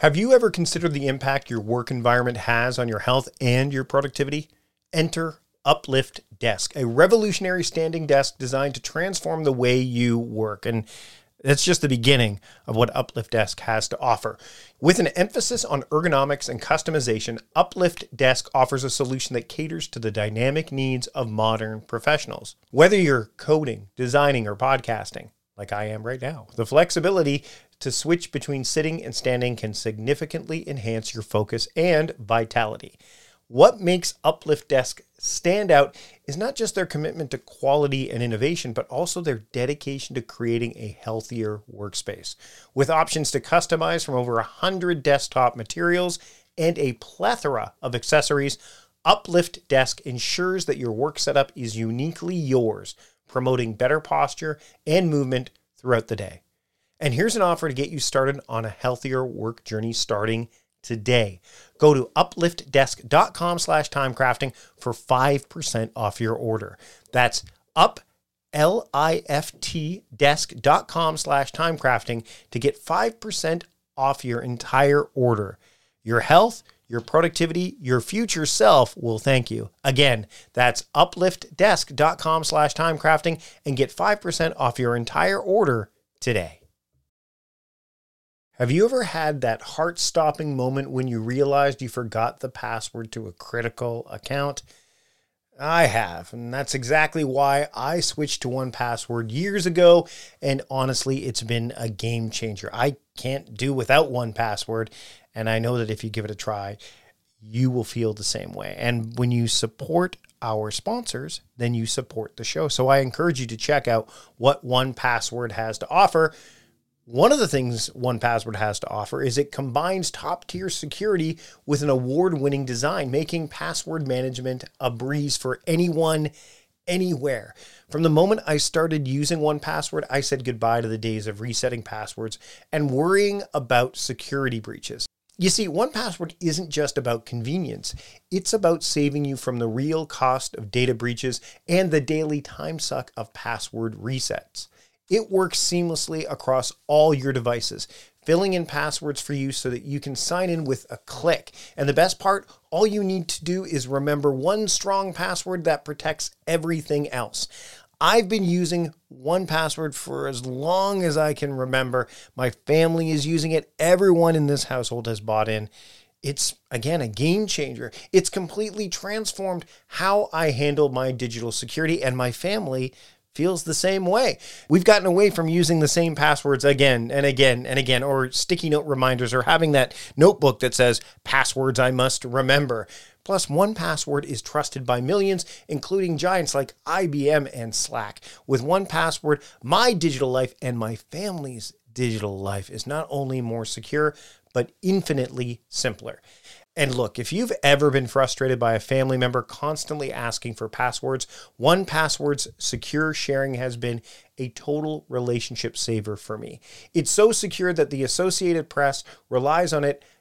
Have you ever considered the impact your work environment has on your health and your productivity? Enter Uplift Desk, a revolutionary standing desk designed to transform the way you work. And that's just the beginning of what Uplift Desk has to offer. With an emphasis on ergonomics and customization, Uplift Desk offers a solution that caters to the dynamic needs of modern professionals. Whether you're coding, designing, or podcasting, like I am right now, the flexibility to switch between sitting and standing can significantly enhance your focus and vitality. What makes Uplift Desk stand out is not just their commitment to quality and innovation, but also their dedication to creating a healthier workspace. With options to customize from over 100 desktop materials and a plethora of accessories, Uplift Desk ensures that your work setup is uniquely yours, promoting better posture and movement throughout the day. And here's an offer to get you started on a healthier work journey starting today. Go to upliftdesk.com slash timecrafting for 5% off your order. That's up L-I-F-T desk.com slash timecrafting to get 5% off your entire order. Your health, your productivity, your future self will thank you. Again, that's upliftdesk.com slash timecrafting and get 5% off your entire order today. Have you ever had that heart stopping moment when you realized you forgot the password to a critical account? I have, and that's exactly why I switched to 1Password years ago. And honestly, it's been a game changer. I can't do without 1Password, and I know that if you give it a try, you will feel the same way. And when you support our sponsors, then you support the show. So I encourage you to check out what 1Password has to offer. One of the things 1Password has to offer is it combines top tier security with an award winning design, making password management a breeze for anyone, anywhere. From the moment I started using 1Password, I said goodbye to the days of resetting passwords and worrying about security breaches. You see, 1Password isn't just about convenience, it's about saving you from the real cost of data breaches and the daily time suck of password resets. It works seamlessly across all your devices, filling in passwords for you so that you can sign in with a click. And the best part, all you need to do is remember one strong password that protects everything else. I've been using 1Password for as long as I can remember. My family is using it. Everyone in this household has bought in. It's again a game changer. It's completely transformed how I handle my digital security, and my family feels the same way. We've gotten away from using the same passwords again and again and again, or sticky note reminders, or having that notebook that says passwords I must remember. Plus, 1Password is trusted by millions, including giants like IBM and Slack. With 1Password, my digital life and my family's digital life is not only more secure, but infinitely simpler. And look, if you've ever been frustrated by a family member constantly asking for passwords, 1Password's secure sharing has been a total relationship saver for me. It's so secure that the Associated Press relies on it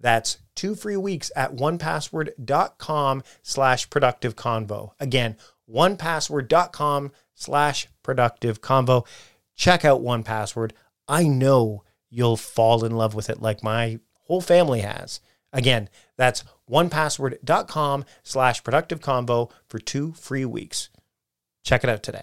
That's two free weeks at onepassword.com slash productive convo. Again, onepassword.com slash productive convo. Check out 1Password. I know you'll fall in love with it like my whole family has. Again, that's onepassword.com slash productive convo for two free weeks. Check it out today.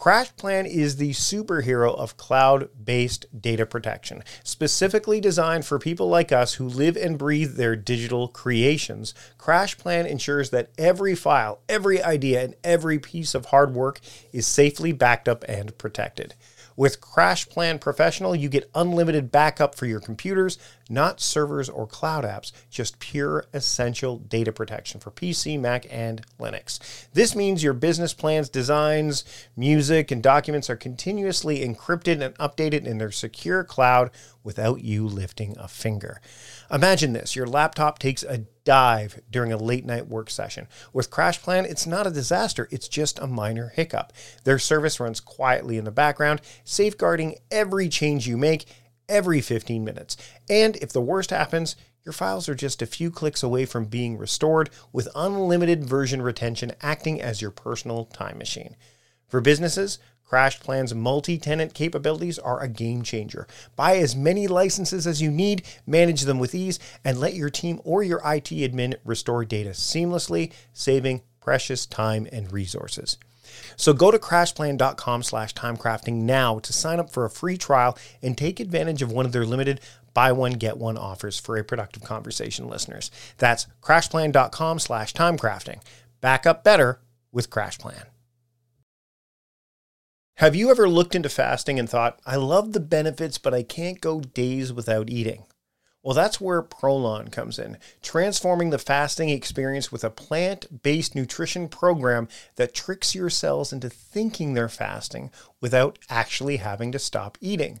CrashPlan is the superhero of cloud based data protection, specifically designed for people like us who live and breathe their digital creations. CrashPlan ensures that every file, every idea, and every piece of hard work is safely backed up and protected. With CrashPlan Professional, you get unlimited backup for your computers, not servers or cloud apps, just pure essential data protection for PC, Mac, and Linux. This means your business plans, designs, music, and documents are continuously encrypted and updated in their secure cloud without you lifting a finger. Imagine this your laptop takes a dive during a late night work session. With CrashPlan, it's not a disaster, it's just a minor hiccup. Their service runs quietly in the background, safeguarding every change you make every 15 minutes. And if the worst happens, your files are just a few clicks away from being restored with unlimited version retention acting as your personal time machine. For businesses, CrashPlan's multi tenant capabilities are a game changer. Buy as many licenses as you need, manage them with ease, and let your team or your IT admin restore data seamlessly, saving precious time and resources. So go to crashplan.com slash timecrafting now to sign up for a free trial and take advantage of one of their limited buy one, get one offers for a productive conversation listeners. That's crashplan.com slash timecrafting. Back up better with CrashPlan. Have you ever looked into fasting and thought, I love the benefits, but I can't go days without eating? Well, that's where Prolon comes in, transforming the fasting experience with a plant based nutrition program that tricks your cells into thinking they're fasting without actually having to stop eating.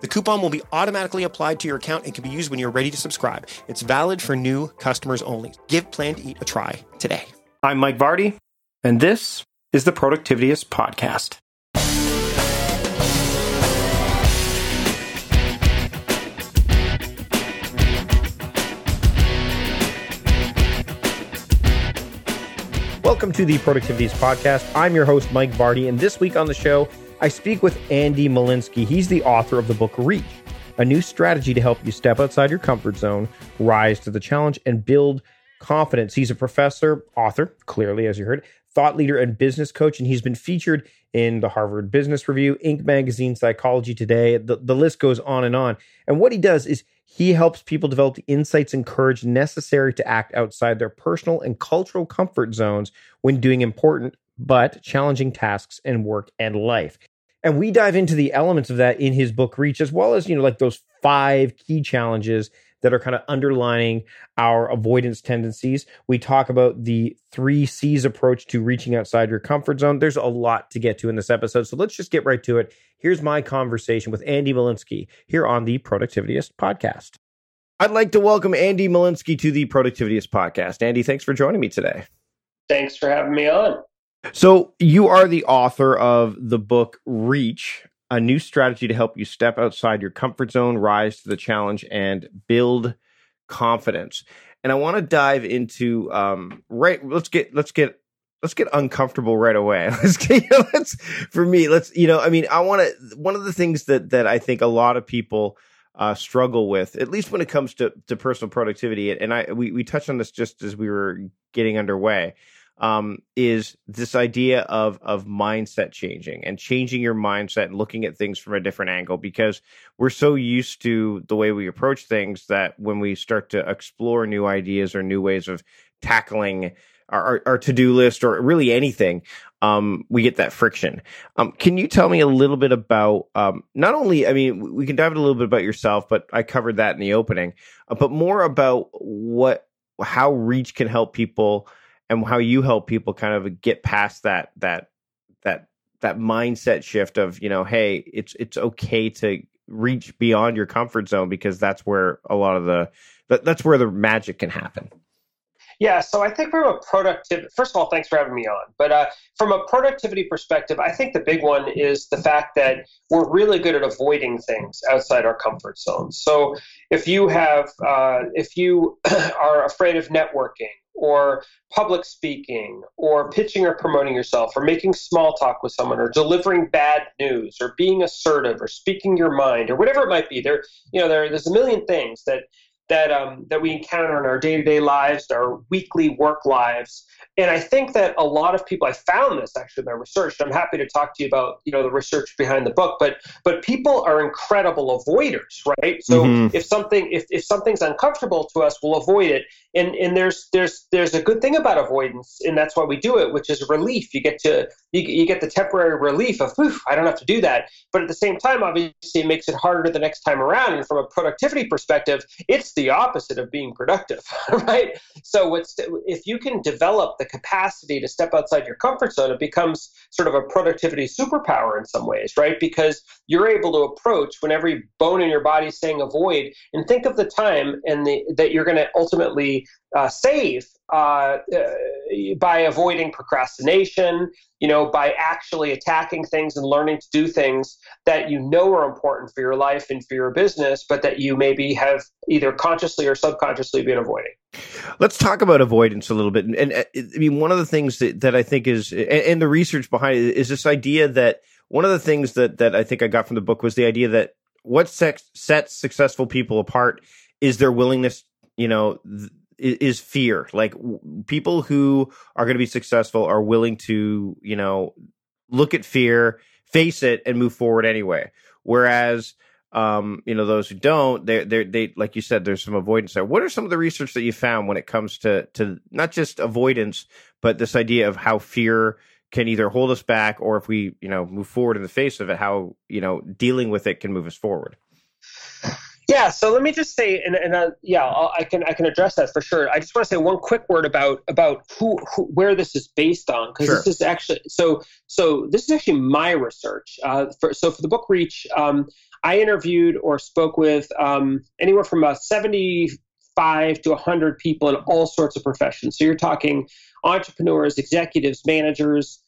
The coupon will be automatically applied to your account and can be used when you're ready to subscribe. It's valid for new customers only. Give Plan to Eat a try today. I'm Mike Vardy, and this is the Productivityist Podcast. Welcome to the Productivityist Podcast. I'm your host, Mike Vardy, and this week on the show, I speak with Andy Molinsky. He's the author of the book Reach, a new strategy to help you step outside your comfort zone, rise to the challenge, and build confidence. He's a professor, author, clearly, as you heard, thought leader, and business coach, and he's been featured in the Harvard Business Review, Inc. magazine, Psychology Today. The, the list goes on and on. And what he does is he helps people develop the insights and courage necessary to act outside their personal and cultural comfort zones when doing important but challenging tasks in work and life. And we dive into the elements of that in his book Reach, as well as, you know, like those five key challenges that are kind of underlining our avoidance tendencies. We talk about the three C's approach to reaching outside your comfort zone. There's a lot to get to in this episode. So let's just get right to it. Here's my conversation with Andy Molinsky here on the Productivityist podcast. I'd like to welcome Andy Molinsky to the Productivityist podcast. Andy, thanks for joining me today. Thanks for having me on. So, you are the author of the book Reach, a new strategy to help you step outside your comfort zone, rise to the challenge, and build confidence. And I want to dive into um, right. Let's get let's get let's get uncomfortable right away. Let's get you know, let's for me. Let's you know. I mean, I want to. One of the things that that I think a lot of people uh, struggle with, at least when it comes to to personal productivity, and I we we touched on this just as we were getting underway um, is this idea of of mindset changing and changing your mindset and looking at things from a different angle because we're so used to the way we approach things that when we start to explore new ideas or new ways of tackling our, our, to-do list or really anything um, we get that friction. Um, can you tell me a little bit about um, not only i mean we can dive a little bit about yourself but i covered that in the opening uh, but more about what how reach can help people and how you help people kind of get past that that that that mindset shift of you know hey it's it's okay to reach beyond your comfort zone because that's where a lot of the that, that's where the magic can happen yeah, so I think from a productivity, first of all, thanks for having me on. But uh, from a productivity perspective, I think the big one is the fact that we're really good at avoiding things outside our comfort zone. So if you have, uh, if you are afraid of networking or public speaking or pitching or promoting yourself or making small talk with someone or delivering bad news or being assertive or speaking your mind or whatever it might be. There you know there, there's a million things that that um, that we encounter in our day-to-day lives, our weekly work lives. And I think that a lot of people I found this actually in my research. I'm happy to talk to you about you know the research behind the book, but but people are incredible avoiders, right? So mm-hmm. if something if, if something's uncomfortable to us, we'll avoid it. And and there's there's there's a good thing about avoidance, and that's why we do it, which is relief. You get to you, you get the temporary relief of I don't have to do that. But at the same time, obviously, it makes it harder the next time around. And from a productivity perspective, it's the opposite of being productive, right? So what's if you can develop the capacity to step outside your comfort zone, it becomes sort of a productivity superpower in some ways, right? Because you're able to approach when every bone in your body is saying avoid and think of the time and the, that you're going to ultimately uh, save uh, uh, by avoiding procrastination, you know, by actually attacking things and learning to do things that you know are important for your life and for your business, but that you maybe have either consciously or subconsciously been avoiding. Let's talk about avoidance a little bit. And, and uh, I mean, one of the things that, that I think is, and, and the research behind it is this idea that one of the things that, that I think I got from the book was the idea that what sex, sets successful people apart is their willingness, you know, th- is fear. Like people who are going to be successful are willing to, you know, look at fear, face it, and move forward anyway. Whereas, um, you know, those who don't, they they they like you said, there's some avoidance there. What are some of the research that you found when it comes to to not just avoidance, but this idea of how fear can either hold us back or if we, you know, move forward in the face of it, how you know dealing with it can move us forward. Yeah, so let me just say, and, and uh, yeah, I'll, i can I can address that for sure. I just want to say one quick word about about who, who where this is based on because sure. this is actually so so this is actually my research. Uh, for, so for the book Reach, um, I interviewed or spoke with um, anywhere from about seventy five to hundred people in all sorts of professions. So you're talking entrepreneurs, executives, managers,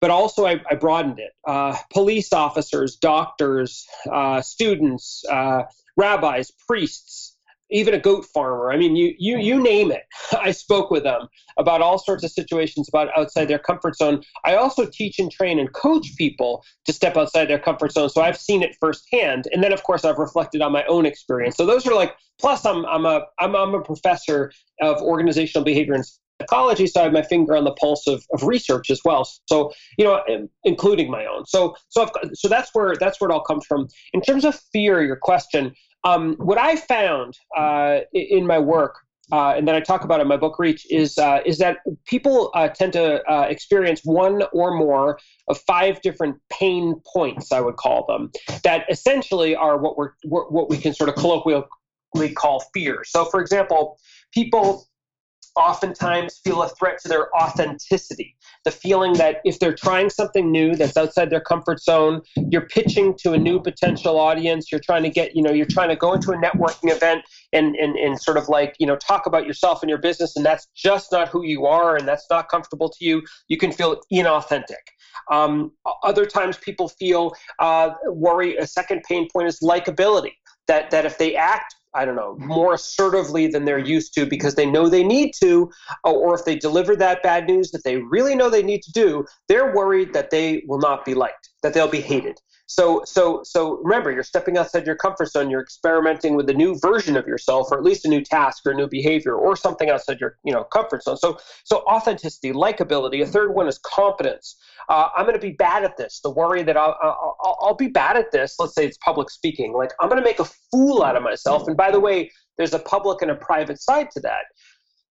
but also I, I broadened it. Uh, police officers, doctors, uh, students, uh, rabbis, priests, even a goat farmer. I mean, you you you name it. I spoke with them about all sorts of situations about outside their comfort zone. I also teach and train and coach people to step outside their comfort zone. So I've seen it firsthand, and then of course I've reflected on my own experience. So those are like. Plus, I'm I'm a I'm, I'm a professor of organizational behavior and psychology, have my finger on the pulse of, of research as well. So, you know, including my own. So, so, I've, so that's where that's where it all comes from. In terms of fear, your question, um, what I found uh, in my work, uh, and that I talk about in my book Reach, is uh, is that people uh, tend to uh, experience one or more of five different pain points. I would call them that essentially are what we're what we can sort of colloquially call fear. So, for example, people oftentimes feel a threat to their authenticity. The feeling that if they're trying something new that's outside their comfort zone, you're pitching to a new potential audience, you're trying to get, you know, you're trying to go into a networking event and, and, and sort of like, you know, talk about yourself and your business, and that's just not who you are and that's not comfortable to you, you can feel inauthentic. Um, other times people feel uh, worry, a second pain point is likability. That, that if they act I don't know, more assertively than they're used to because they know they need to, uh, or if they deliver that bad news that they really know they need to do, they're worried that they will not be liked, that they'll be hated. So, so, so remember, you're stepping outside your comfort zone. You're experimenting with a new version of yourself, or at least a new task or a new behavior, or something outside your, you know, comfort zone. So, so authenticity, likability. A third one is competence. Uh, I'm going to be bad at this. The worry that I'll, I'll, I'll be bad at this. Let's say it's public speaking. Like I'm going to make a fool out of myself. And by the way, there's a public and a private side to that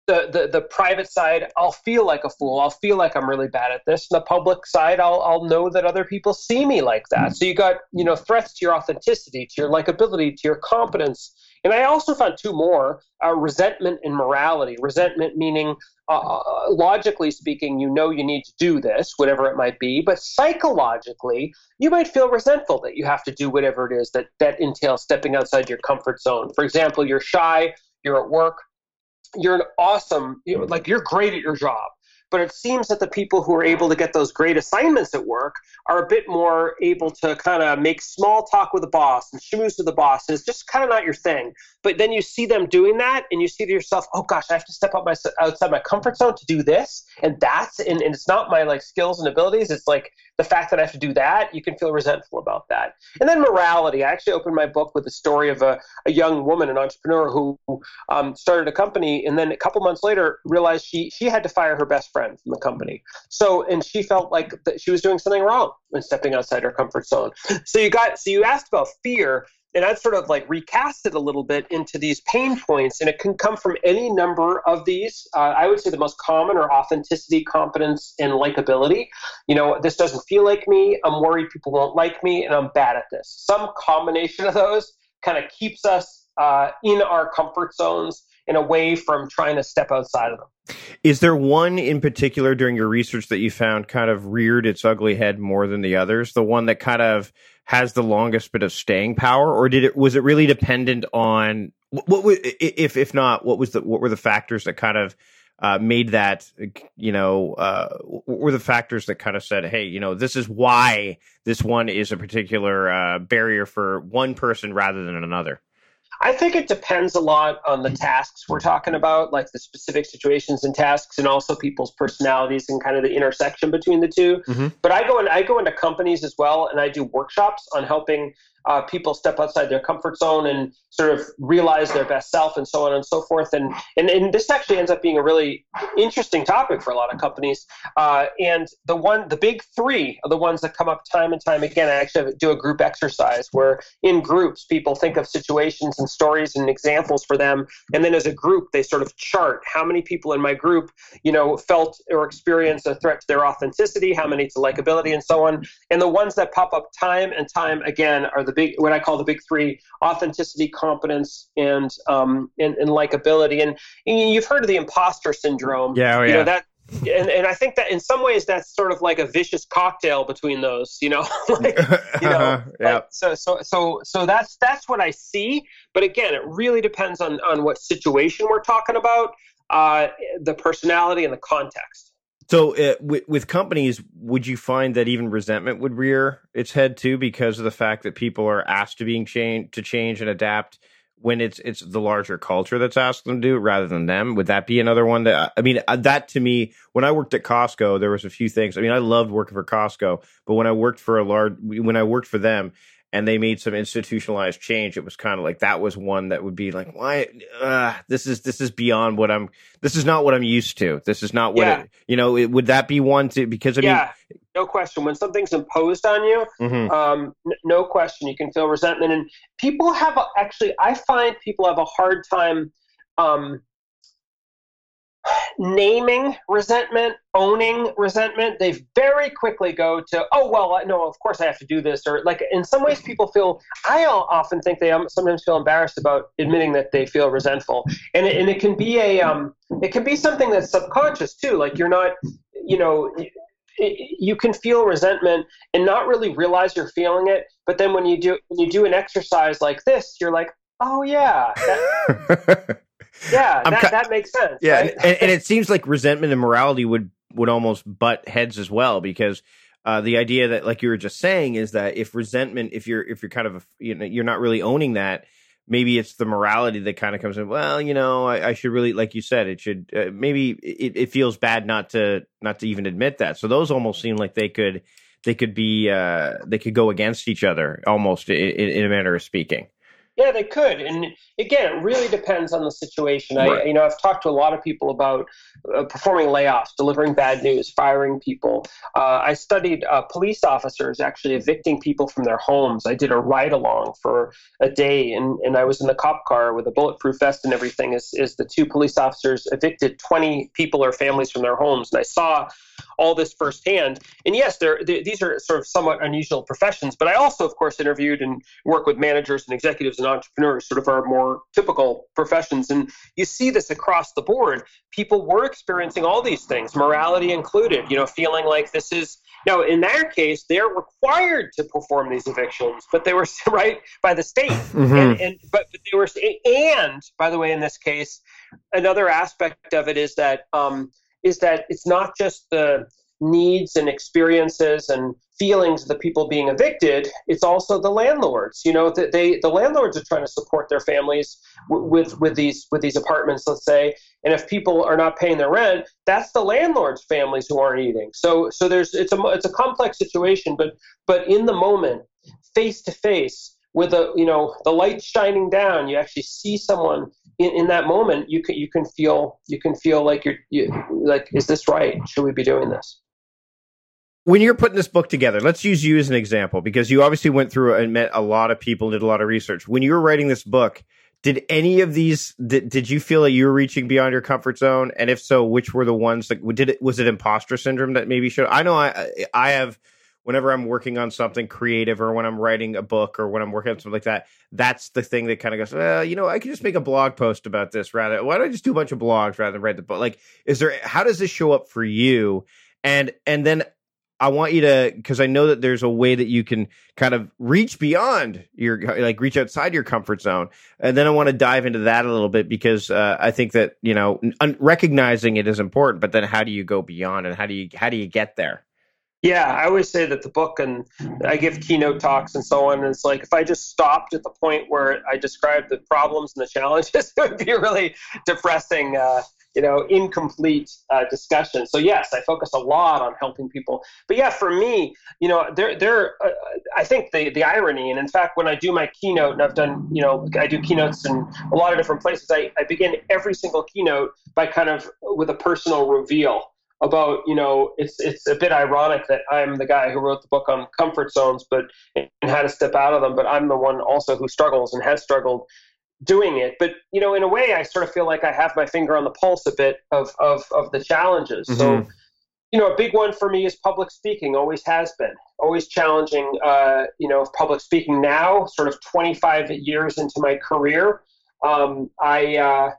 the, the, the private side, I'll feel like a fool. I'll feel like I'm really bad at this. And the public side, I'll, I'll know that other people see me like that. So you got, you know, threats to your authenticity, to your likability, to your competence. And I also found two more uh, resentment and morality. Resentment meaning, uh, uh, logically speaking, you know you need to do this, whatever it might be. But psychologically, you might feel resentful that you have to do whatever it is that, that entails stepping outside your comfort zone. For example, you're shy, you're at work, you're an awesome, you know, like you're great at your job. But it seems that the people who are able to get those great assignments at work are a bit more able to kind of make small talk with the boss and schmooze with the boss. And it's just kind of not your thing. But then you see them doing that and you see to yourself, oh gosh, I have to step up my, outside my comfort zone to do this. And that's, and, and it's not my like skills and abilities. It's like the fact that I have to do that, you can feel resentful about that. And then morality. I actually opened my book with the story of a, a young woman, an entrepreneur who um, started a company and then a couple months later realized she, she had to fire her best friend from the company. So, and she felt like that she was doing something wrong when stepping outside her comfort zone. So you got, so you asked about fear and I've sort of like recast it a little bit into these pain points, and it can come from any number of these. Uh, I would say the most common are authenticity, competence, and likability. You know, this doesn't feel like me. I'm worried people won't like me, and I'm bad at this. Some combination of those kind of keeps us uh, in our comfort zones and away from trying to step outside of them. Is there one in particular during your research that you found kind of reared its ugly head more than the others? The one that kind of has the longest bit of staying power, or did it was it really dependent on what, what if if not what was the what were the factors that kind of uh, made that you know uh, were the factors that kind of said, hey, you know, this is why this one is a particular uh, barrier for one person rather than another. I think it depends a lot on the tasks we're talking about, like the specific situations and tasks, and also people's personalities and kind of the intersection between the 2 mm-hmm. But I go and I go into companies as well, and I do workshops on helping uh, people step outside their comfort zone and sort of realize their best self and so on and so forth. And, and, and this actually ends up being a really interesting topic for a lot of companies. Uh, and the one, the big three are the ones that come up time and time again. I actually do a group exercise where in groups, people think of situations and stories and examples for them. And then as a group, they sort of chart how many people in my group, you know, felt or experienced a threat to their authenticity, how many to likability and so on. And the ones that pop up time and time again are the big what I call the big three: authenticity, competence, and um, and, and likability. And, and, you've heard of the imposter syndrome. Yeah, oh, yeah. You know, that and, and I think that in some ways that's sort of like a vicious cocktail between those, you know, like, you know, yeah. Like, so, so, so, so that's, that's what I see. But again, it really depends on, on what situation we're talking about, uh, the personality and the context. So, uh, with, with companies, would you find that even resentment would rear its head too, because of the fact that people are asked to being change to change and adapt when it's it's the larger culture that's asked them to do rather than them? Would that be another one that I mean uh, that to me when I worked at Costco, there was a few things. I mean, I loved working for Costco, but when I worked for a large when I worked for them, and they made some institutionalized change, it was kind of like that was one that would be like, why? Uh, this is this is beyond what I'm. This is not what I'm used to. This is not what yeah. it, you know. It, would that be one to because I yeah, mean, no question. When something's imposed on you, mm-hmm. um, n- no question, you can feel resentment, and people have a, actually. I find people have a hard time. Um, naming resentment, owning resentment, they very quickly go to, oh, well, no, of course I have to do this. Or, like, in some ways, people feel, I often think they sometimes feel embarrassed about admitting that they feel resentful. And it, and it can be a, um, it can be something that's subconscious too. Like, you're not, you know, you can feel resentment and not really realize you're feeling it but then when you do when you do an exercise like this you're like oh yeah that, Yeah, that, ca- that, makes sense. Yeah, right? and, and, it seems like resentment and morality would would almost butt heads as well because uh, the idea that, like you were just saying, is that if resentment, if you're if you're kind of you know you're not really owning that, maybe it's the morality that kind of comes in. Well, you know, I, I should really, like you said, it should uh, maybe it, it, feels bad not to not to even admit that. So those almost seem like they could they could be uh, they could go against each other almost in, in a manner of speaking. Yeah, they could, and again, it really depends on the situation. Right. I, you know, I've talked to a lot of people about uh, performing layoffs, delivering bad news, firing people. Uh, I studied uh, police officers actually evicting people from their homes. I did a ride along for a day, and, and I was in the cop car with a bulletproof vest and everything. As, as the two police officers evicted 20 people or families from their homes, and I saw all this firsthand. And yes, they're, they, these are sort of somewhat unusual professions, but I also, of course, interviewed and work with managers and executives and entrepreneurs, sort of our more typical professions. And you see this across the board. People were experiencing all these things, morality included, you know, feeling like this is now, in their case, they're required to perform these evictions, but they were right by the state. Mm-hmm. And, and but, but, they were, and by the way, in this case, another aspect of it is that um, is that it's not just the needs and experiences and feelings of the people being evicted it's also the landlords. You know that they the landlords are trying to support their families w- with with these with these apartments let's say. And if people are not paying their rent that's the landlords families who aren't eating. So so there's it's a it's a complex situation but but in the moment face to face with a you know the light shining down you actually see someone in, in that moment you can you can feel you can feel like you're you, like is this right? Should we be doing this when you're putting this book together let's use you as an example because you obviously went through and met a lot of people did a lot of research when you were writing this book did any of these did, did you feel that you were reaching beyond your comfort zone and if so which were the ones that did it was it imposter syndrome that maybe showed i know i i have whenever I'm working on something creative or when I'm writing a book or when I'm working on something like that, that's the thing that kind of goes, well, you know, I can just make a blog post about this rather. Why don't I just do a bunch of blogs rather than write the book? Like, is there, how does this show up for you? And, and then I want you to, because I know that there's a way that you can kind of reach beyond your, like reach outside your comfort zone. And then I want to dive into that a little bit because uh, I think that, you know, un- recognizing it is important, but then how do you go beyond and how do you, how do you get there? Yeah, I always say that the book and I give keynote talks and so on. And it's like if I just stopped at the point where I described the problems and the challenges, it would be really depressing, uh, you know, incomplete uh, discussion. So yes, I focus a lot on helping people. But yeah, for me, you know, there, there, uh, I think the the irony, and in fact, when I do my keynote, and I've done, you know, I do keynotes in a lot of different places. I, I begin every single keynote by kind of with a personal reveal about you know it's it's a bit ironic that I'm the guy who wrote the book on comfort zones, but and how to step out of them. But I'm the one also who struggles and has struggled doing it. But you know, in a way, I sort of feel like I have my finger on the pulse a bit of of of the challenges. Mm-hmm. So. You know, a big one for me is public speaking. Always has been, always challenging. Uh, you know, public speaking now, sort of 25 years into my career, um, I uh,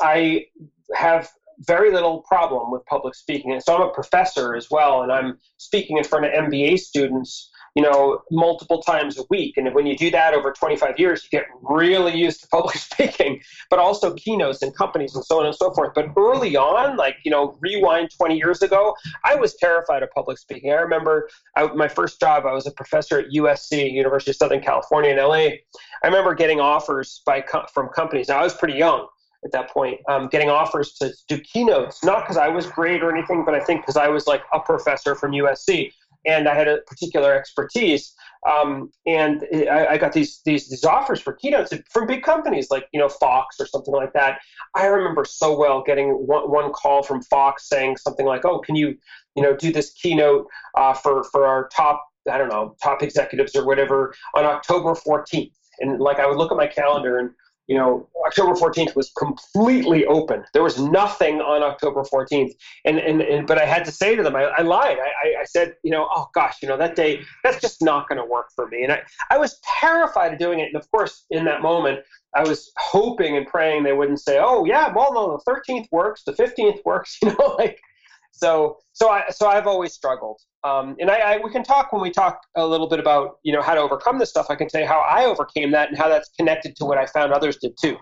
I have very little problem with public speaking. And so I'm a professor as well, and I'm speaking in front of MBA students, you know, multiple times a week. And when you do that over 25 years, you get really used to public speaking, but also keynotes and companies and so on and so forth. But early on, like, you know, rewind 20 years ago, I was terrified of public speaking. I remember I, my first job, I was a professor at USC, University of Southern California in LA. I remember getting offers by from companies. Now, I was pretty young at that point, um, getting offers to do keynotes, not because I was great or anything, but I think because I was like a professor from USC and I had a particular expertise. Um, and I, I, got these, these these offers for keynotes from big companies like you know Fox or something like that. I remember so well getting one, one call from Fox saying something like, "Oh, can you you know do this keynote uh, for for our top I don't know top executives or whatever on October 14th?" And like I would look at my calendar and you know, October 14th was completely open. There was nothing on October 14th. And, and, and but I had to say to them, I, I lied. I, I said, you know, oh gosh, you know, that day, that's just not going to work for me. And I, I was terrified of doing it. And of course, in that moment, I was hoping and praying they wouldn't say, oh yeah, well, no, the 13th works, the 15th works, you know, like, so, so I, so I've always struggled. Um, and I, I, we can talk when we talk a little bit about you know how to overcome this stuff. I can tell you how I overcame that and how that's connected to what I found others did too.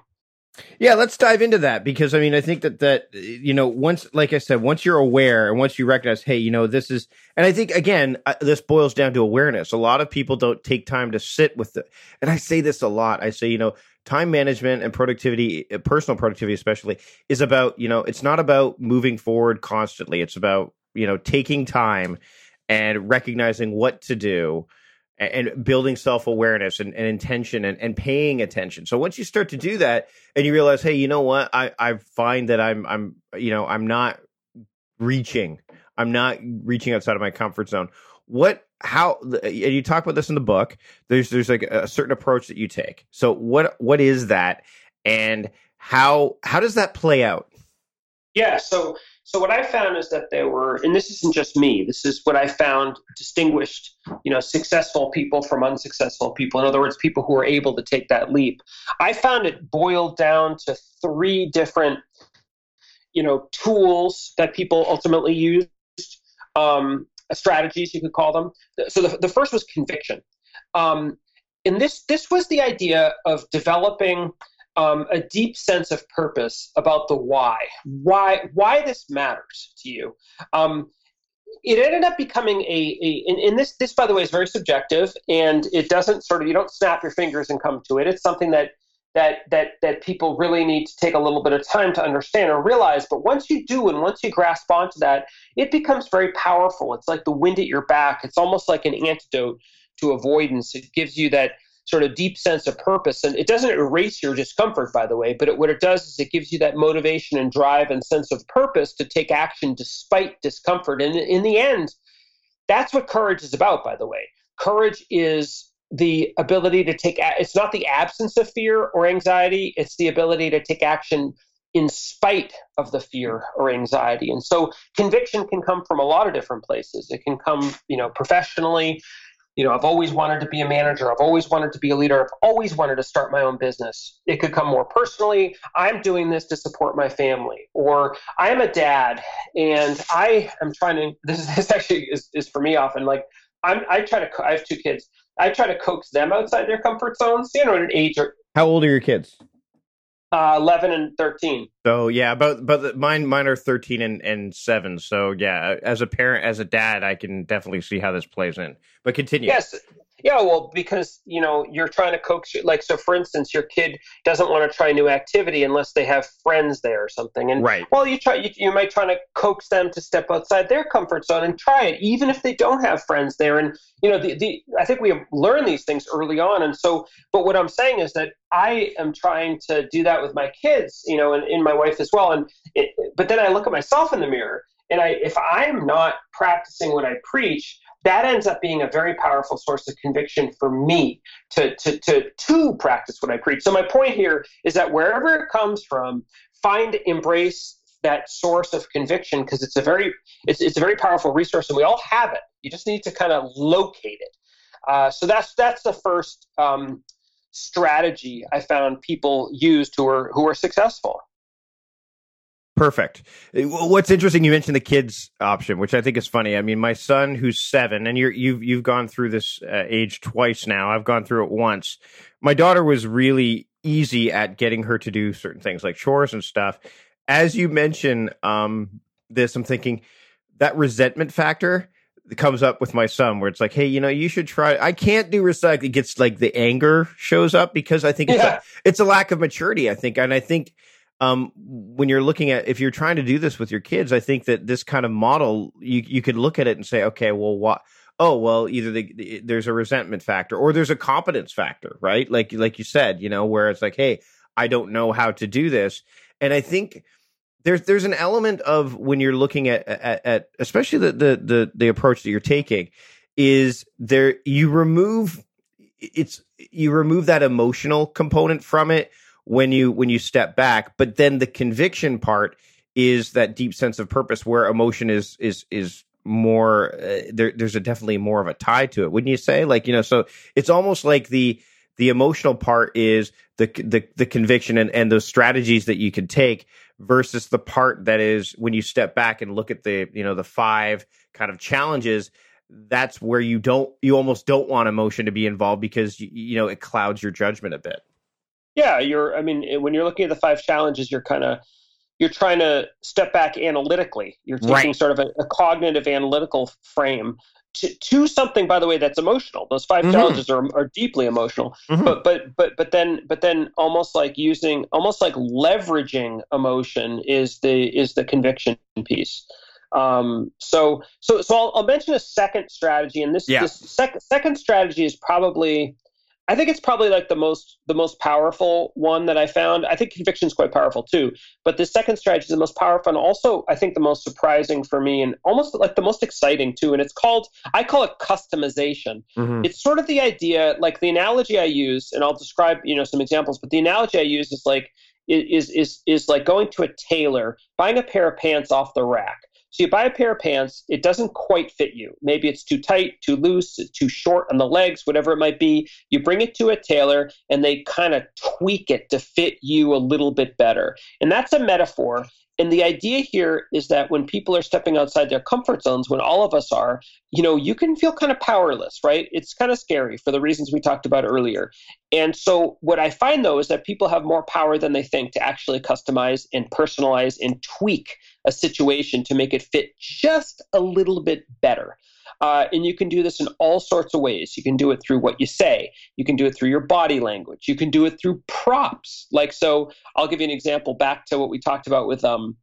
Yeah, let's dive into that because I mean I think that that you know once like I said once you're aware and once you recognize hey you know this is and I think again uh, this boils down to awareness. A lot of people don't take time to sit with it. And I say this a lot. I say you know time management and productivity uh, personal productivity especially is about you know it's not about moving forward constantly. It's about you know taking time and recognizing what to do and building self awareness and, and, intention and, and paying attention. So once you start to do that and you realize, hey, you know what, I, I find that I'm I'm you know I'm not reaching, I'm not reaching outside of my comfort zone. What how and you talk about this in the book. There's there's like a certain approach that you take. So what what is that, and how how does that play out? Yeah. So so what I found is that there were, and this isn't just me. This is what I found distinguished, you know, successful people from unsuccessful people. In other words, people who were able to take that leap. I found it boiled down to three different, you know, tools that people ultimately used, um, strategies you could call them. So the, the first was conviction. Um, and this this was the idea of developing um, a deep sense of purpose about the why, why why this matters to you. Um, it ended up becoming a, a and, and, this this by the way is very subjective and it doesn't sort of you don't snap your fingers and come to it. It's something that that that that people really need to take a little bit of time to understand or realize. But once you do and once you grasp onto that, it becomes very powerful. It's like the wind at your back. It's almost like an antidote to avoidance. It gives you that sort of deep sense of purpose. And it doesn't erase your discomfort, by the way, but it, what it does is it gives you that motivation and drive and sense of purpose to take action despite discomfort. And in the end, that's what courage is about, by the way. Courage is the ability to take it's not the absence of fear or anxiety it's the ability to take action in spite of the fear or anxiety. And so conviction can come from a lot of different places. It can come, you know, professionally. You know, I've always wanted to be a manager. I've always wanted to be a leader. I've always wanted to start my own business. It could come more personally. I'm doing this to support my family. Or I am a dad and I am trying to, this, is, this actually is, is for me often. Like, I'm, I try to, I have two kids. I try to coax them outside their comfort zones, you know, at an age or. How old are your kids? Uh, 11 and 13. So yeah, but but mine mine are 13 and, and 7. So yeah, as a parent as a dad, I can definitely see how this plays in. But continue. Yes. Yeah, well, because you know you're trying to coax, like so. For instance, your kid doesn't want to try a new activity unless they have friends there or something, and right. well, you try, you, you might try to coax them to step outside their comfort zone and try it, even if they don't have friends there. And you know, the, the I think we learn these things early on, and so. But what I'm saying is that I am trying to do that with my kids, you know, and, in my wife as well. And it, but then I look at myself in the mirror, and I if I'm not practicing what I preach that ends up being a very powerful source of conviction for me to, to, to, to practice what I preach. So my point here is that wherever it comes from, find, embrace that source of conviction because it's a very it's, it's a very powerful resource and we all have it. You just need to kind of locate it. Uh, so that's that's the first um, strategy I found people used who are who are successful. Perfect. Uh, what's interesting, you mentioned the kids option, which I think is funny. I mean, my son, who's seven, and you're, you've you've gone through this uh, age twice now. I've gone through it once. My daughter was really easy at getting her to do certain things like chores and stuff. As you mention um, this, I'm thinking that resentment factor comes up with my son, where it's like, hey, you know, you should try. I can't do recycling. It gets like the anger shows up because I think it's yeah. a, it's a lack of maturity. I think, and I think um, when you're looking at if you're trying to do this with your kids, I think that this kind of model you you could look at it and say, okay, well, what? Oh, well, either the, the, there's a resentment factor or there's a competence factor, right? Like like you said, you know, where it's like, hey, I don't know how to do this, and I think there's there's an element of when you're looking at at, at especially the, the the the approach that you're taking is there you remove it's you remove that emotional component from it when you when you step back. But then the conviction part is that deep sense of purpose where emotion is is is more uh, there there's a definitely more of a tie to it wouldn't you say? Like you know so it's almost like the the emotional part is the the the conviction and and those strategies that you can take versus the part that is when you step back and look at the you know the five kind of challenges that's where you don't you almost don't want emotion to be involved because you, you know it clouds your judgment a bit yeah, you're. I mean, when you're looking at the five challenges, you're kind of you're trying to step back analytically. You're taking right. sort of a, a, cognitive analytical frame to, to something, by the way, that's emotional. Those 5 mm-hmm. challenges are, are deeply emotional, mm-hmm. but but but but then but then almost like using almost like leveraging emotion is the is the conviction piece. Um, so so so I'll, I'll mention a second strategy, and this yeah. this sec- second strategy is probably I think it's probably like the most the most powerful one that I found. I think conviction is quite powerful too, but the second strategy is the most powerful and also I think the most surprising for me and almost like the most exciting too. And it's called I call it customization. Mm-hmm. It's sort of the idea, like the analogy I use, and I'll describe you know some examples. But the analogy I use is like is is is like going to a tailor, buying a pair of pants off the rack. So you buy a pair of pants, it doesn't quite fit you. Maybe it's too tight, too loose, too short on the legs, whatever it might be. You bring it to a tailor and they kind of tweak it to fit you a little bit better. And that's a metaphor. And the idea here is that when people are stepping outside their comfort zones, when all of us are, you know, you can feel kind of powerless, right? It's kind of scary for the reasons we talked about earlier. And so what I find though is that people have more power than they think to actually customize and personalize and tweak a situation to make it fit just a little bit better. Uh, and you can do this in all sorts of ways. You can do it through what you say. You can do it through your body language. You can do it through props. Like, so I'll give you an example back to what we talked about with um,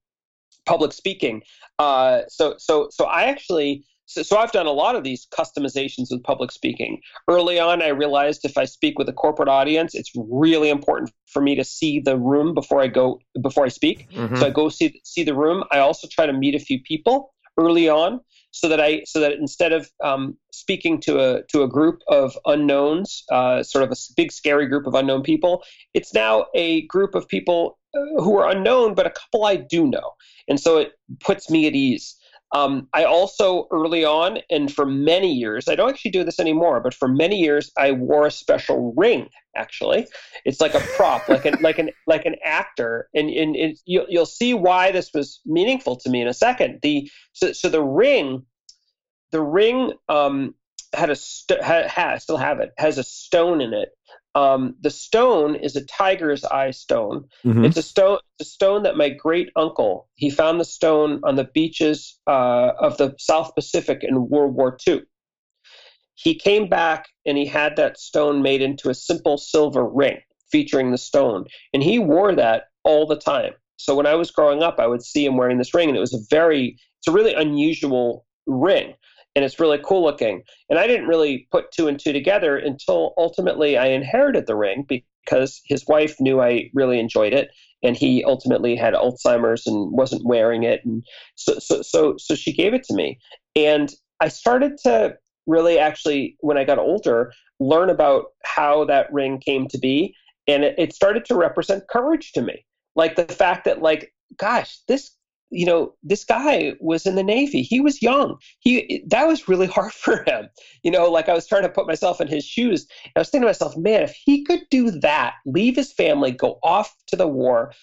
public speaking. Uh, so, so, so I actually, so, so I've done a lot of these customizations with public speaking. Early on, I realized if I speak with a corporate audience, it's really important for me to see the room before I go before I speak. Mm-hmm. So I go see see the room. I also try to meet a few people early on so that I so that instead of um, speaking to a to a group of unknowns, uh, sort of a big scary group of unknown people, it's now a group of people who are unknown, but a couple I do know, and so it puts me at ease. Um, I also early on and for many years, I don't actually do this anymore, but for many years I wore a special ring. Actually, it's like a prop, like an like an like an actor, and and it, you'll you'll see why this was meaningful to me in a second. The so so the ring, the ring um, had a st- had, had still have it has a stone in it um, the stone is a tiger's eye stone. Mm-hmm. It's a stone, a stone that my great uncle he found the stone on the beaches uh, of the South Pacific in World War II. He came back and he had that stone made into a simple silver ring featuring the stone, and he wore that all the time. So when I was growing up, I would see him wearing this ring, and it was a very, it's a really unusual ring and it's really cool looking. And I didn't really put two and two together until ultimately I inherited the ring because his wife knew I really enjoyed it, and he ultimately had Alzheimer's and wasn't wearing it, and so so so so she gave it to me, and I started to really actually when I got older learn about how that ring came to be, and it, it started to represent courage to me, like the fact that like gosh this you know, this guy was in the Navy. He was young. He that was really hard for him. You know, like I was trying to put myself in his shoes. I was thinking to myself, man, if he could do that, leave his family, go off to the war,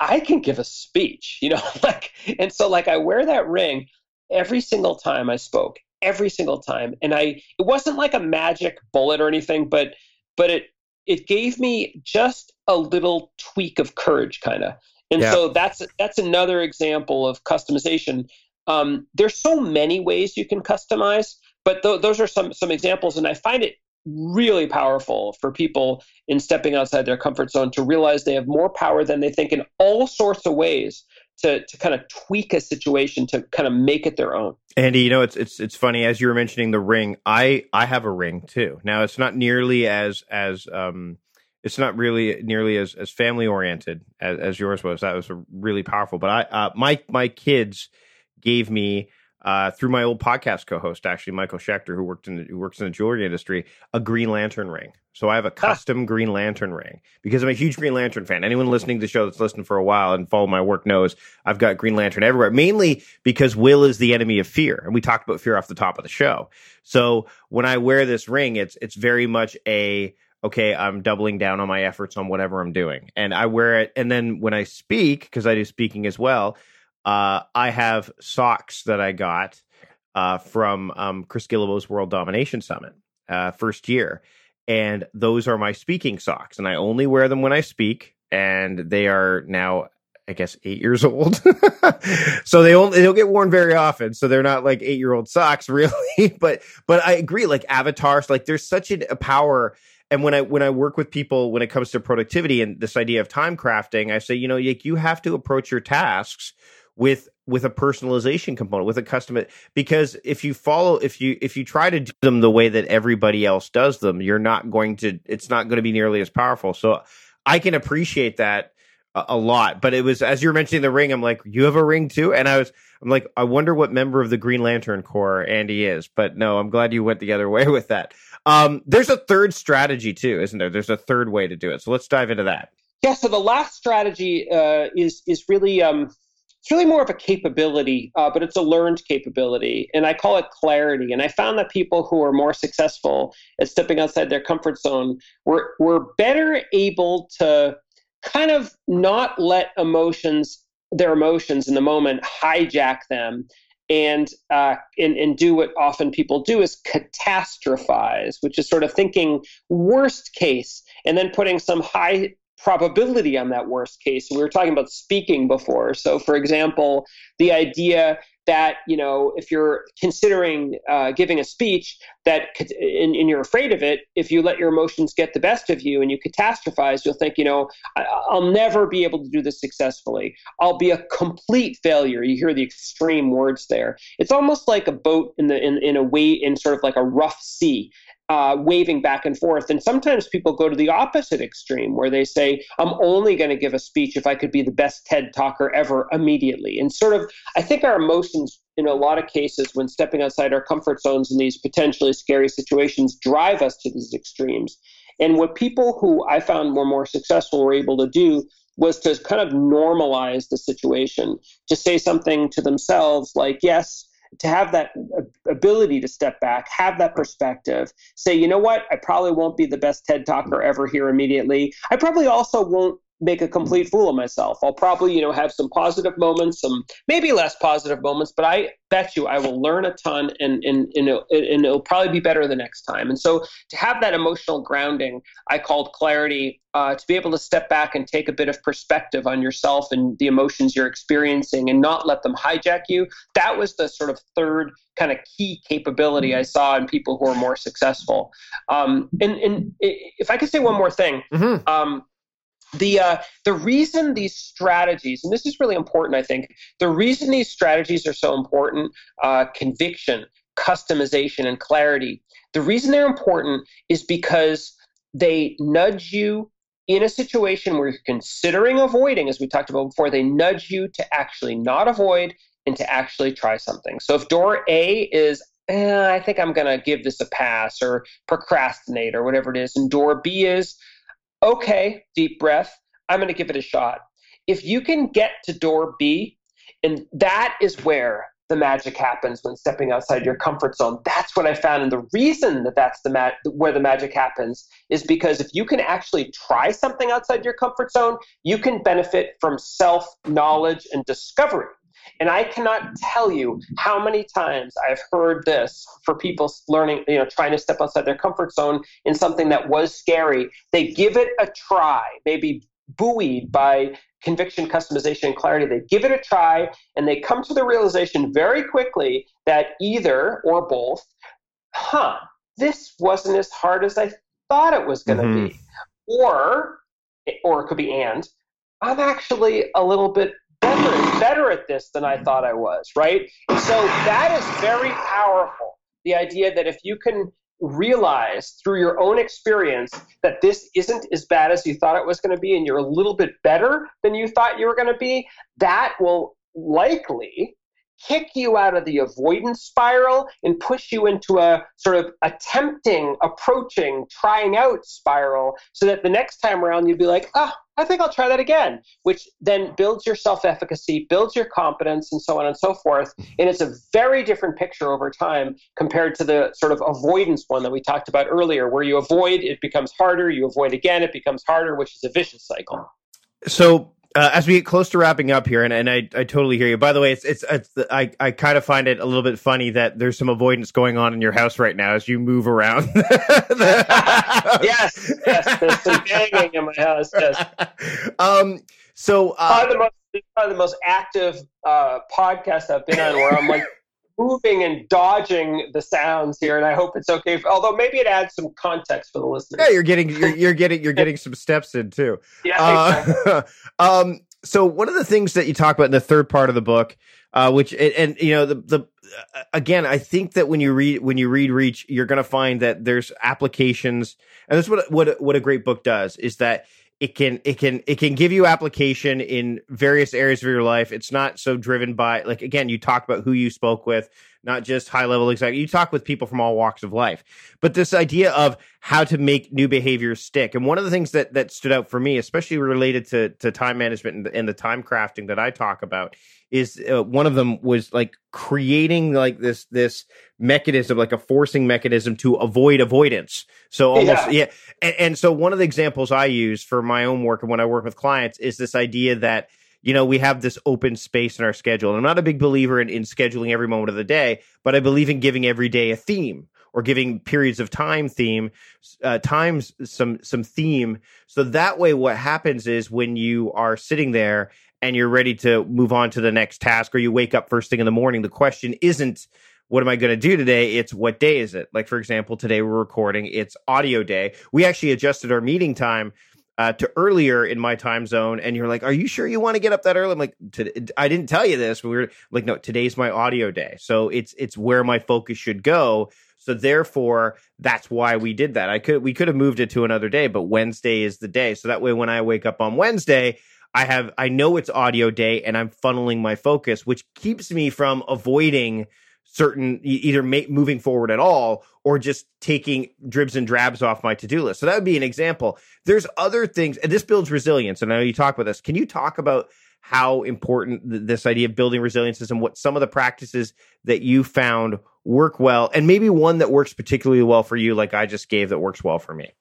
I, can give a speech. You know, like and so like I wear that ring every single time I spoke, every single time. And I it wasn't like a magic bullet or anything, but but it it gave me just a little tweak of courage kind of and yeah. so that's that's another example of customization. Um, there's so many ways you can customize, but th- those are some some examples, and I find it really powerful for people in stepping outside their comfort zone to realize they have more power than they think in all sorts of ways to to kind of tweak a situation to kind of make it their own. Andy, you know it's it's it's funny as you were mentioning the ring. I I have a ring too. Now it's not nearly as as um it's not really nearly as, as family oriented as, as yours was. That was really powerful. But I, uh, my my kids gave me uh, through my old podcast co-host, actually Michael Schechter, who worked in the, who works in the jewelry industry, a Green Lantern ring. So I have a custom Green Lantern ring because I'm a huge Green Lantern fan. Anyone listening to the show that's listened for a while and follow my work knows I've got Green Lantern everywhere. Mainly because will is the enemy of fear, and we talked about fear off the top of the show. So when I wear this ring, it's it's very much a okay, I'm doubling down on my efforts on whatever I'm doing. And I wear it. And then when I speak, because I do speaking as well, uh, I have socks that I got uh, from um, Chris Guillebeau's World Domination Summit uh, first year. And those are my speaking socks. And I only wear them when I speak. And they are now I guess eight years old. so they only they don't get worn very often. So they're not like eight year old socks, really. but but I agree, like avatars, like there's such a power and when I when I work with people when it comes to productivity and this idea of time crafting, I say, you know, you, you have to approach your tasks with with a personalization component, with a custom because if you follow if you if you try to do them the way that everybody else does them, you're not going to it's not going to be nearly as powerful. So I can appreciate that a, lot. But it was as you're mentioning the ring, I'm like, you have a ring too? And I was I'm like, I wonder what member of the Green Lantern Corps Andy is. But no, I'm glad you went the other way with that. Um, there's a third strategy too, isn't there? There's a third way to do it. So let's dive into that. Yeah. So the last strategy uh, is is really um, it's really more of a capability, uh, but it's a learned capability, and I call it clarity. And I found that people who are more successful at stepping outside their comfort zone were were better able to kind of not let emotions their emotions in the moment hijack them and, uh, and and do what often people do is catastrophize, which is sort of thinking worst case and then putting some high probability on that worst case. We were talking about speaking before. So, for example, the idea that you know if you're considering uh, giving a speech that and, and, you're afraid of it if you let your emotions get the best of you and you catastrophize you'll think you know I, will never be able to do this successfully. I'll be a complete failure. You hear the extreme words there. It's almost like a boat in the in, in a way in sort of like a rough sea uh, waving back and forth. And sometimes people go to the opposite extreme where they say, I'm only going to give a speech if I could be the best TED talker ever immediately. And sort of, I think our emotions in a lot of cases when stepping outside our comfort zones in these potentially scary situations drive us to these extremes. And what people who I found were more successful were able to do was to kind of normalize the situation, to say something to themselves like, yes, to have that ability to step back, have that perspective, say, you know what, I probably won't be the best TED talker ever here immediately. I probably also won't make a complete fool of myself. I'll probably, you know, have some positive moments, some maybe less positive moments, but I bet you I will learn a ton and and and it'll, and it'll probably be better the next time. And so to have that emotional grounding, I called clarity uh, to be able to step back and take a bit of perspective on yourself and the emotions you're experiencing and not let them hijack you. That was the sort of third kind of key capability I saw in people who are more successful. Um, and, and if I could say one more thing, mm-hmm. um, the uh, the reason these strategies and this is really important i think the reason these strategies are so important uh, conviction customization and clarity the reason they're important is because they nudge you in a situation where you're considering avoiding as we talked about before they nudge you to actually not avoid and to actually try something. So if door a is eh, i think i'm going to give this a pass or procrastinate or whatever it is and door b is okay, deep breath, I'm going to give it a shot. If you can get to door B, and that is where the magic happens when stepping outside your comfort zone. That's what I found, and the reason that that's the ma- where the magic happens is because if you can actually try something outside your comfort zone, you can benefit from self knowledge and discovery. And I cannot tell you how many times I've heard this for people learning, you know, trying to step outside their comfort zone in something that was scary. They give it a try, maybe buoyed by conviction, customization, and clarity. They give it a try and they come to the realization very quickly that either or both, huh, this wasn't as hard as I thought it was going to mm-hmm. be. Or, or it could be and, I'm actually a little bit better, better at this than I mm-hmm. thought I was, right? So that is very powerful. The idea that if you can realize through your own experience that this isn't as bad as you thought it was going to be and you're a little bit better than you thought you were going to be, that will likely kick you out of the avoidance spiral and push you into a sort of attempting, approaching, trying out spiral so that the next time around you'd be like, oh, I think I'll try that again, which then builds your self efficacy, builds your competence, and so on and so forth. And it's a very different picture over time compared to the sort of avoidance one that we talked about earlier, where you avoid, it becomes harder, you avoid again, it becomes harder, which is a vicious cycle. So uh, as we get close to wrapping up here, and, and I, I totally hear you. By the way, it's it's, it's I, I kind of find it a little bit funny that there's some avoidance going on in your house right now as you move around. yes, yes, there's some banging in my house. Yes. Um. So uh, probably the most probably the most active uh, podcast I've been on, where I'm like moving and dodging the sounds here, and I hope it's okay. Although maybe it adds some context for the listeners. Yeah, you're getting you're, you're getting you're getting some steps in too. Yeah. Uh, exactly. um. So one of the things that you talk about in the third part of the book, uh, which and, and you know the the uh, again, I think that when you read when you read Reach, you're going to find that there's applications, and that's what what what a great book does is that it can it can it can give you application in various areas of your life. It's not so driven by like again you talk about who you spoke with not just high level executive you talk with people from all walks of life. But this idea of how to make new behaviors stick. And one of the things that that stood out for me especially related to to time management and, and the time crafting that i talk about is uh, one of them was like creating like this this mechanism like a forcing mechanism to avoid avoidance. So almost yeah, yeah. And, and, so one of the examples i use for my own work and when i work with clients is this idea that you know we have this open space in our schedule. And i'm not a big believer in, in scheduling every moment of the day but i believe in giving every day a theme or giving periods of time theme uh, times some some theme. So that way what happens is when you are sitting there and you're ready to move on to the next task or you wake up first thing in the morning the question isn't what am i going to do today? It's what day is it? Like for example today we're recording it's audio day. We actually adjusted our meeting time uh, to earlier in my time zone, and you're like, "Are you sure you want to get up that early?" I'm like, "I didn't tell you this." We were like, "No, today's my audio day, so it's it's where my focus should go." So therefore, that's why we did that. I could we could have moved it to another day, but Wednesday is the day. So that way, when I wake up on Wednesday, I have I know it's audio day and I'm funneling my focus, which keeps me from avoiding certain either make, moving forward at all or just taking dribs and drabs off my to-do list. So that would be an example. There's other things and this builds resilience and I know you talk about this. Can you talk about how important th- this idea of building resilience is and what some of the practices that you found work well and maybe one that works particularly well for you like I just gave that works well for me?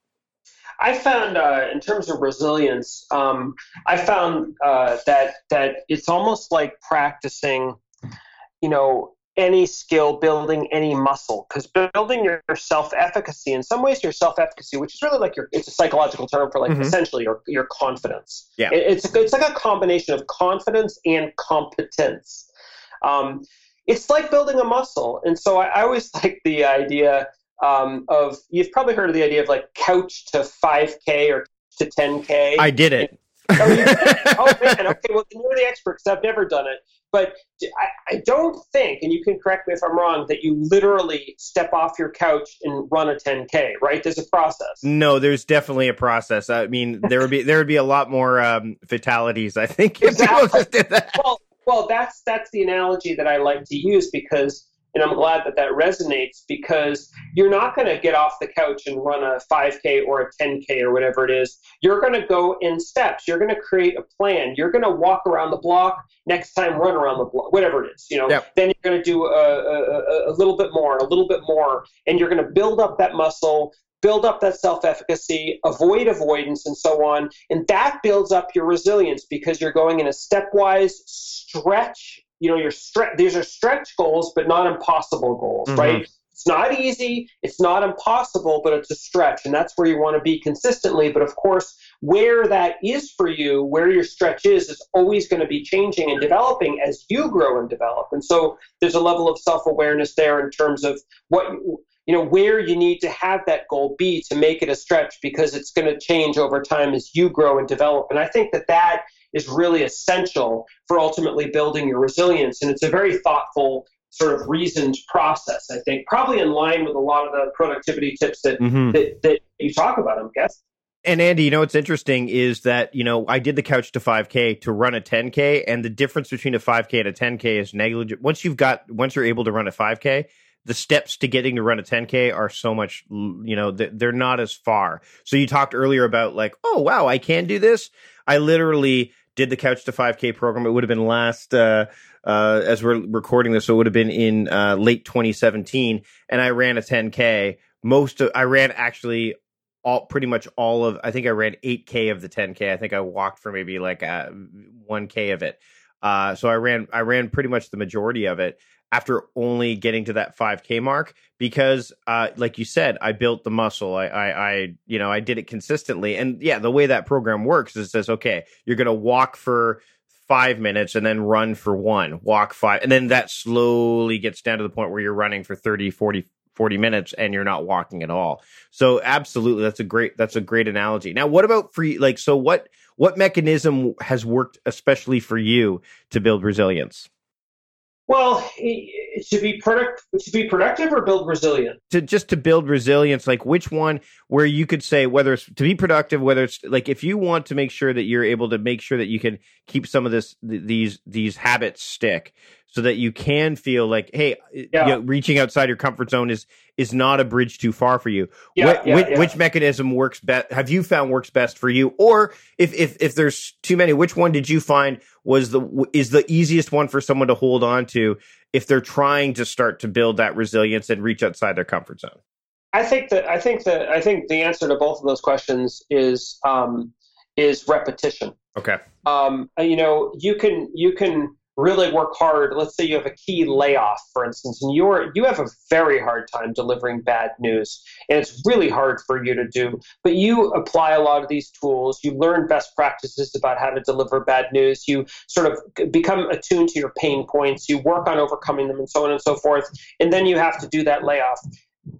I found, uh, in terms of resilience, um, I found uh, that that it's almost like practicing, you know, any skill, building any muscle, because building your, your self-efficacy, in some ways, your self-efficacy, which is really like your, it's a psychological term for like mm-hmm. essentially your your confidence. Yeah, it, it's it's like a combination of confidence and competence. Um, it's like building a muscle, and so I, I always like the idea um, of you've probably heard of the idea of like couch to 5K or to 10K. I did it. Oh, did man, okay. Well, you're the expert because I've never done it. But I, I don't think, and you can correct me if I'm wrong, that you literally step off your couch and run a 10K. Right? There's a process. No, there's definitely a process. I mean, there would be there would be a lot more um, fatalities. I think. Exactly. Well, well, that's that's the analogy that I like to use because and I'm glad that that resonates because you're not going to get off the couch and run a 5K or a 10K or whatever it is. You're going to go in steps. You're going to create a plan. You're going to walk around the block. Next time, run around the block, whatever it is. You know. Yep. Then you're going to do a, a, a little bit more, and a little bit more, and you're going to build up that muscle build up that self efficacy, avoid avoidance, and so on. And that builds up your resilience because you're going in a stepwise stretch you know, your stretch. These are stretch goals, but not impossible goals, mm-hmm. right? It's not easy, it's not impossible, but it's a stretch, and that's where you want to be consistently. But of course, where that is for you, where your stretch is, is always going to be changing and developing as you grow and develop. And so there's a level of self awareness there in terms of what you know where you need to have that goal be to make it a stretch because it's going to change over time as you grow and develop. And I think that that is really essential for ultimately building your resilience. And it's a very thoughtful, sort of reasoned process, I think, probably in line with a lot of the productivity tips that, mm-hmm. that, that, you talk about, I'm guessing. And Andy, you know what's interesting is that, you know, I did the couch to 5K to run a 10K, and the difference between a 5K and a 10K is negligible. Once you've got, once you're able to run a 5K, the steps to getting to run a 10K are so much, you know, they're not as far. So you talked earlier about like, oh, wow, I can do this. I literally did the Couch to 5K program. It would have been last, uh, uh, as we're recording this, so it would have been in uh, late 2017. And I ran a 10K. Most of, I ran actually all pretty much all of, I think I ran 8K of the 10K. I think I walked for maybe like a 1K of it. Uh, so I ran, I ran pretty much the majority of it after only getting to that 5k mark because uh, like you said i built the muscle. I, I, I you know i did it consistently. And yeah the way that program works is it says okay you're to walk for five minutes and then run for one walk five and then that slowly gets down to the point where you're running for 30 40 40 minutes and you're not walking at all. So absolutely that's a great that's a great analogy. Now what about free like so what what mechanism has worked especially for you to build resilience well, to be product to be productive or build resilience. To just to build resilience, like which one where you could say whether it's to be productive, whether it's like if you want to make sure that you're able to make sure that you can keep some of this these these habits stick so that you can feel like hey yeah. you know, reaching outside your comfort zone is is not a bridge too far for you. Yeah, yeah, which, yeah. which mechanism works best have you found works best for you? Or if if if there's too many which one did you find was the is the easiest one for someone to hold on to if they're trying to start to build that resilience and reach outside their comfort zone? I think that i think that i think the answer to both of those questions is um is repetition. Okay. Um you know you can you can really work hard. Let's say you have a key layoff for instance and you're you have a very hard time delivering bad news and it's really hard for you to do but you apply a lot of these tools. You learn best practices about how to deliver bad news. You sort of become attuned to your pain points. You work on overcoming them and so on and so forth and then you have to do that layoff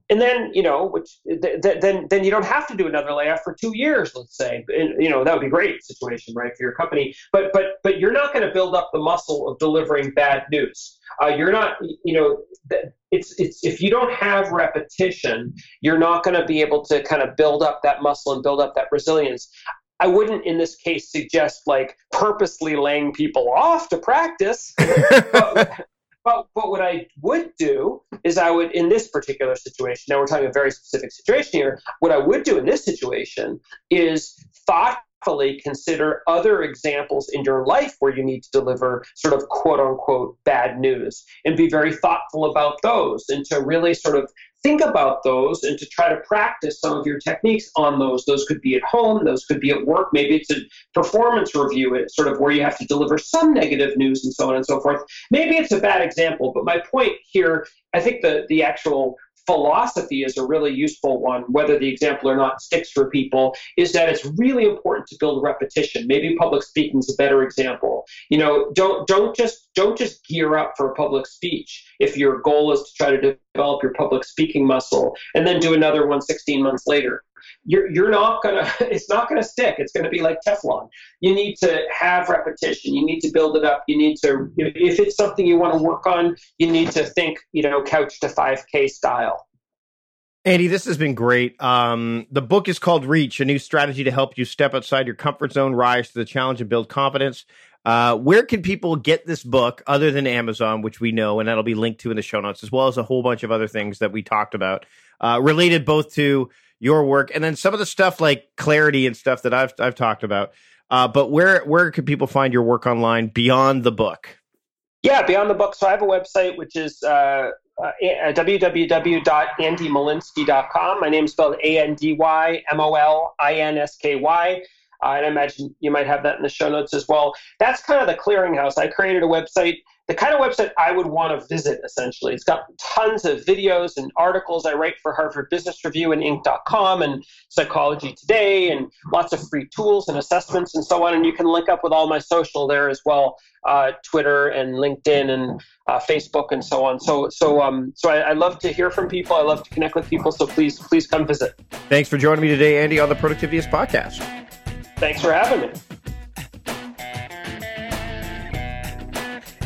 and then you know which th- th- then then you don't have to do another layoff for two years let's say. And, you know that would be a great situation right for your company. But but but you're not going to build up the muscle of delivering bad news. Uh, you're not you know it's it's if you don't have repetition you're not going to be able to kind of build up that muscle and build up that resilience. I wouldn't in this case suggest like purposely laying people off to practice. but, But but what I would do is I would in this particular situation. Now we're talking a very specific situation here. What I would do in this situation is thoughtfully consider other examples in your life where you need to deliver sort of quote unquote bad news and be very thoughtful about those and to really sort of think about those and to try to practice some of your techniques on those. Those could be at home, those could be at work. Maybe it's a performance review, it's sort of where you have to deliver some negative news and so on and so forth. Maybe it's a bad example, but my point here, I think the, the actual philosophy is a really useful one, whether the example or not sticks for people, is that it's really important to build repetition. Maybe public speaking is a better example. You know, don't don't just don't just gear up for a public speech if your goal is to try to develop your public speaking muscle and then do another one 16 months later you're, you're not gonna it's not gonna stick. It's gonna be like teflon. You need to have repetition. You need to build it up. You need to if it's something you want to work on you need to think you know couch to 5k style. Andy, this has been great. Um, the book is called Reach, a new strategy to help you step outside your comfort zone, rise to the challenge, and build confidence. Uh, where can people get this book other than Amazon, which we know, and that'll be linked to in the show notes, as well as a whole bunch of other things that we talked about, uh, related both to your work and then some of the stuff like clarity and stuff that I've I've talked about. Uh, but where where can people find your work online beyond the book? Yeah, beyond the book. So I have a website which is uh, uh, www.andymolinsky.com. My name is spelled A N D Y M O L I N S K Y. Uh, and I imagine you might have that in the show notes as well. That's kind of the clearinghouse. I created a website the kind of website I would want to visit, essentially. It's got tons of videos and articles I write for Harvard Business Review and Inc.com and Psychology Today, and lots of free tools and assessments and so on. And you can link up with all my social there as well, uh, Twitter and LinkedIn and uh, Facebook and so on. So, so, um, so I, I love to hear from people. I love to connect with people. So please, please come visit. Thanks for joining me today, Andy, on the Productivityist podcast. Thanks for having me.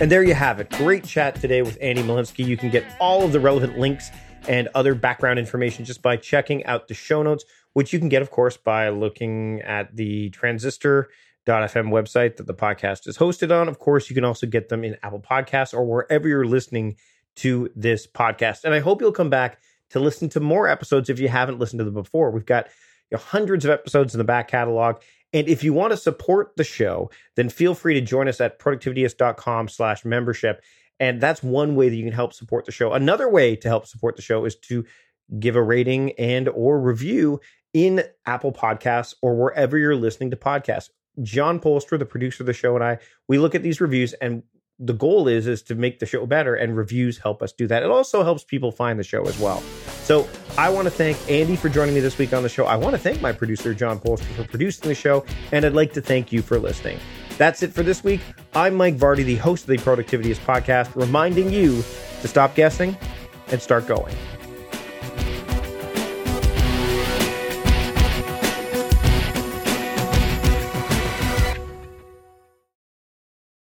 And there you have it. Great chat today with Andy Molinsky. You can get all of the relevant links and other background information just by checking out the show notes, which you can get, of course, by looking at the transistor.fm website that the podcast is hosted on. Of course, you can also get them in Apple Podcasts or wherever you're listening to this podcast. And I hope you'll come back to listen to more episodes if you haven't listened to them before. We've got you know, hundreds of episodes in the back catalog and if you want to support the show, then feel free to join us at productivityist.com slash membership. And that's one way that you can help support the show. Another way to help support the show is to give a rating and or review in Apple Podcasts or wherever you're listening to podcasts. John Polster, the producer of the show, and I, we look at these reviews and the goal is is to make the show better and reviews help us do that it also helps people find the show as well so i want to thank andy for joining me this week on the show. I want to thank my producer john polster for producing the show and i'd like to thank you for listening. That's it for this week. I'm mike vardy the host of the productivityist podcast reminding you to stop guessing and start going